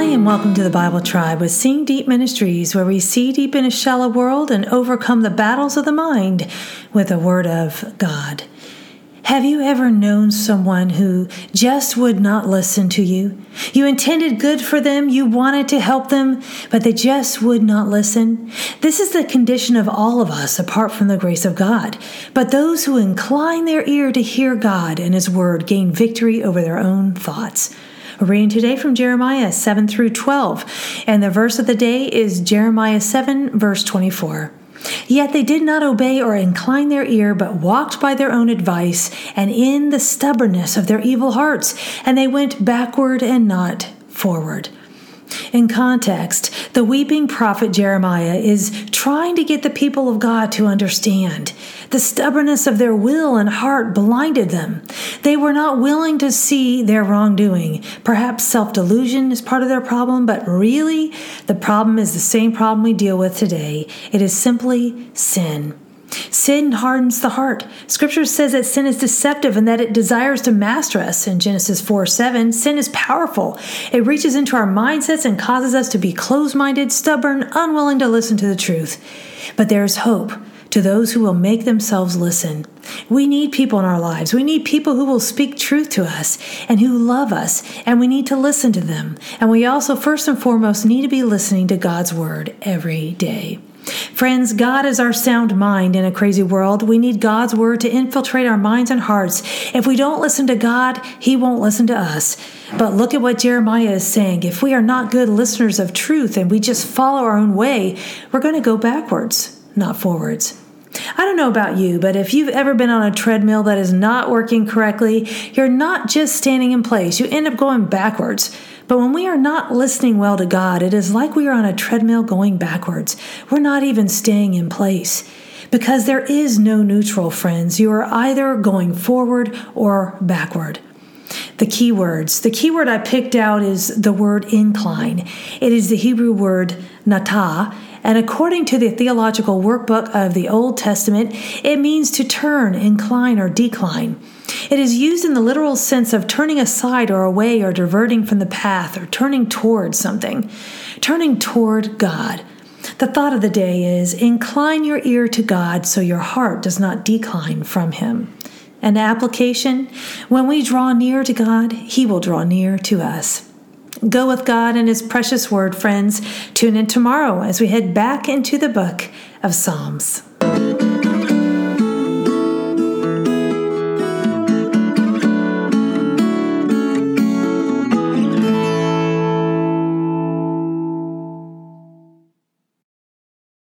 and welcome to the Bible Tribe with Seeing Deep Ministries, where we see deep in a shallow world and overcome the battles of the mind with the Word of God. Have you ever known someone who just would not listen to you? You intended good for them, you wanted to help them, but they just would not listen. This is the condition of all of us apart from the grace of God. But those who incline their ear to hear God and His Word gain victory over their own thoughts. Reading today from Jeremiah 7 through 12, and the verse of the day is Jeremiah 7, verse 24. Yet they did not obey or incline their ear, but walked by their own advice, and in the stubbornness of their evil hearts, and they went backward and not forward. In context, the weeping prophet Jeremiah is trying to get the people of God to understand. The stubbornness of their will and heart blinded them. They were not willing to see their wrongdoing. Perhaps self delusion is part of their problem, but really, the problem is the same problem we deal with today. It is simply sin. Sin hardens the heart. Scripture says that sin is deceptive and that it desires to master us. In Genesis 4 7, sin is powerful. It reaches into our mindsets and causes us to be closed minded, stubborn, unwilling to listen to the truth. But there is hope to those who will make themselves listen. We need people in our lives. We need people who will speak truth to us and who love us, and we need to listen to them. And we also, first and foremost, need to be listening to God's word every day. Friends, God is our sound mind in a crazy world. We need God's word to infiltrate our minds and hearts. If we don't listen to God, He won't listen to us. But look at what Jeremiah is saying. If we are not good listeners of truth and we just follow our own way, we're going to go backwards, not forwards. I don't know about you, but if you've ever been on a treadmill that is not working correctly, you're not just standing in place, you end up going backwards. But when we are not listening well to God, it is like we are on a treadmill going backwards. We're not even staying in place. Because there is no neutral, friends. You are either going forward or backward. The key words. The key word I picked out is the word incline. It is the Hebrew word natah, and according to the theological wordbook of the Old Testament, it means to turn, incline, or decline. It is used in the literal sense of turning aside or away or diverting from the path or turning toward something, turning toward God. The thought of the day is incline your ear to God so your heart does not decline from Him. An application when we draw near to God, He will draw near to us. Go with God and His precious word, friends. Tune in tomorrow as we head back into the book of Psalms.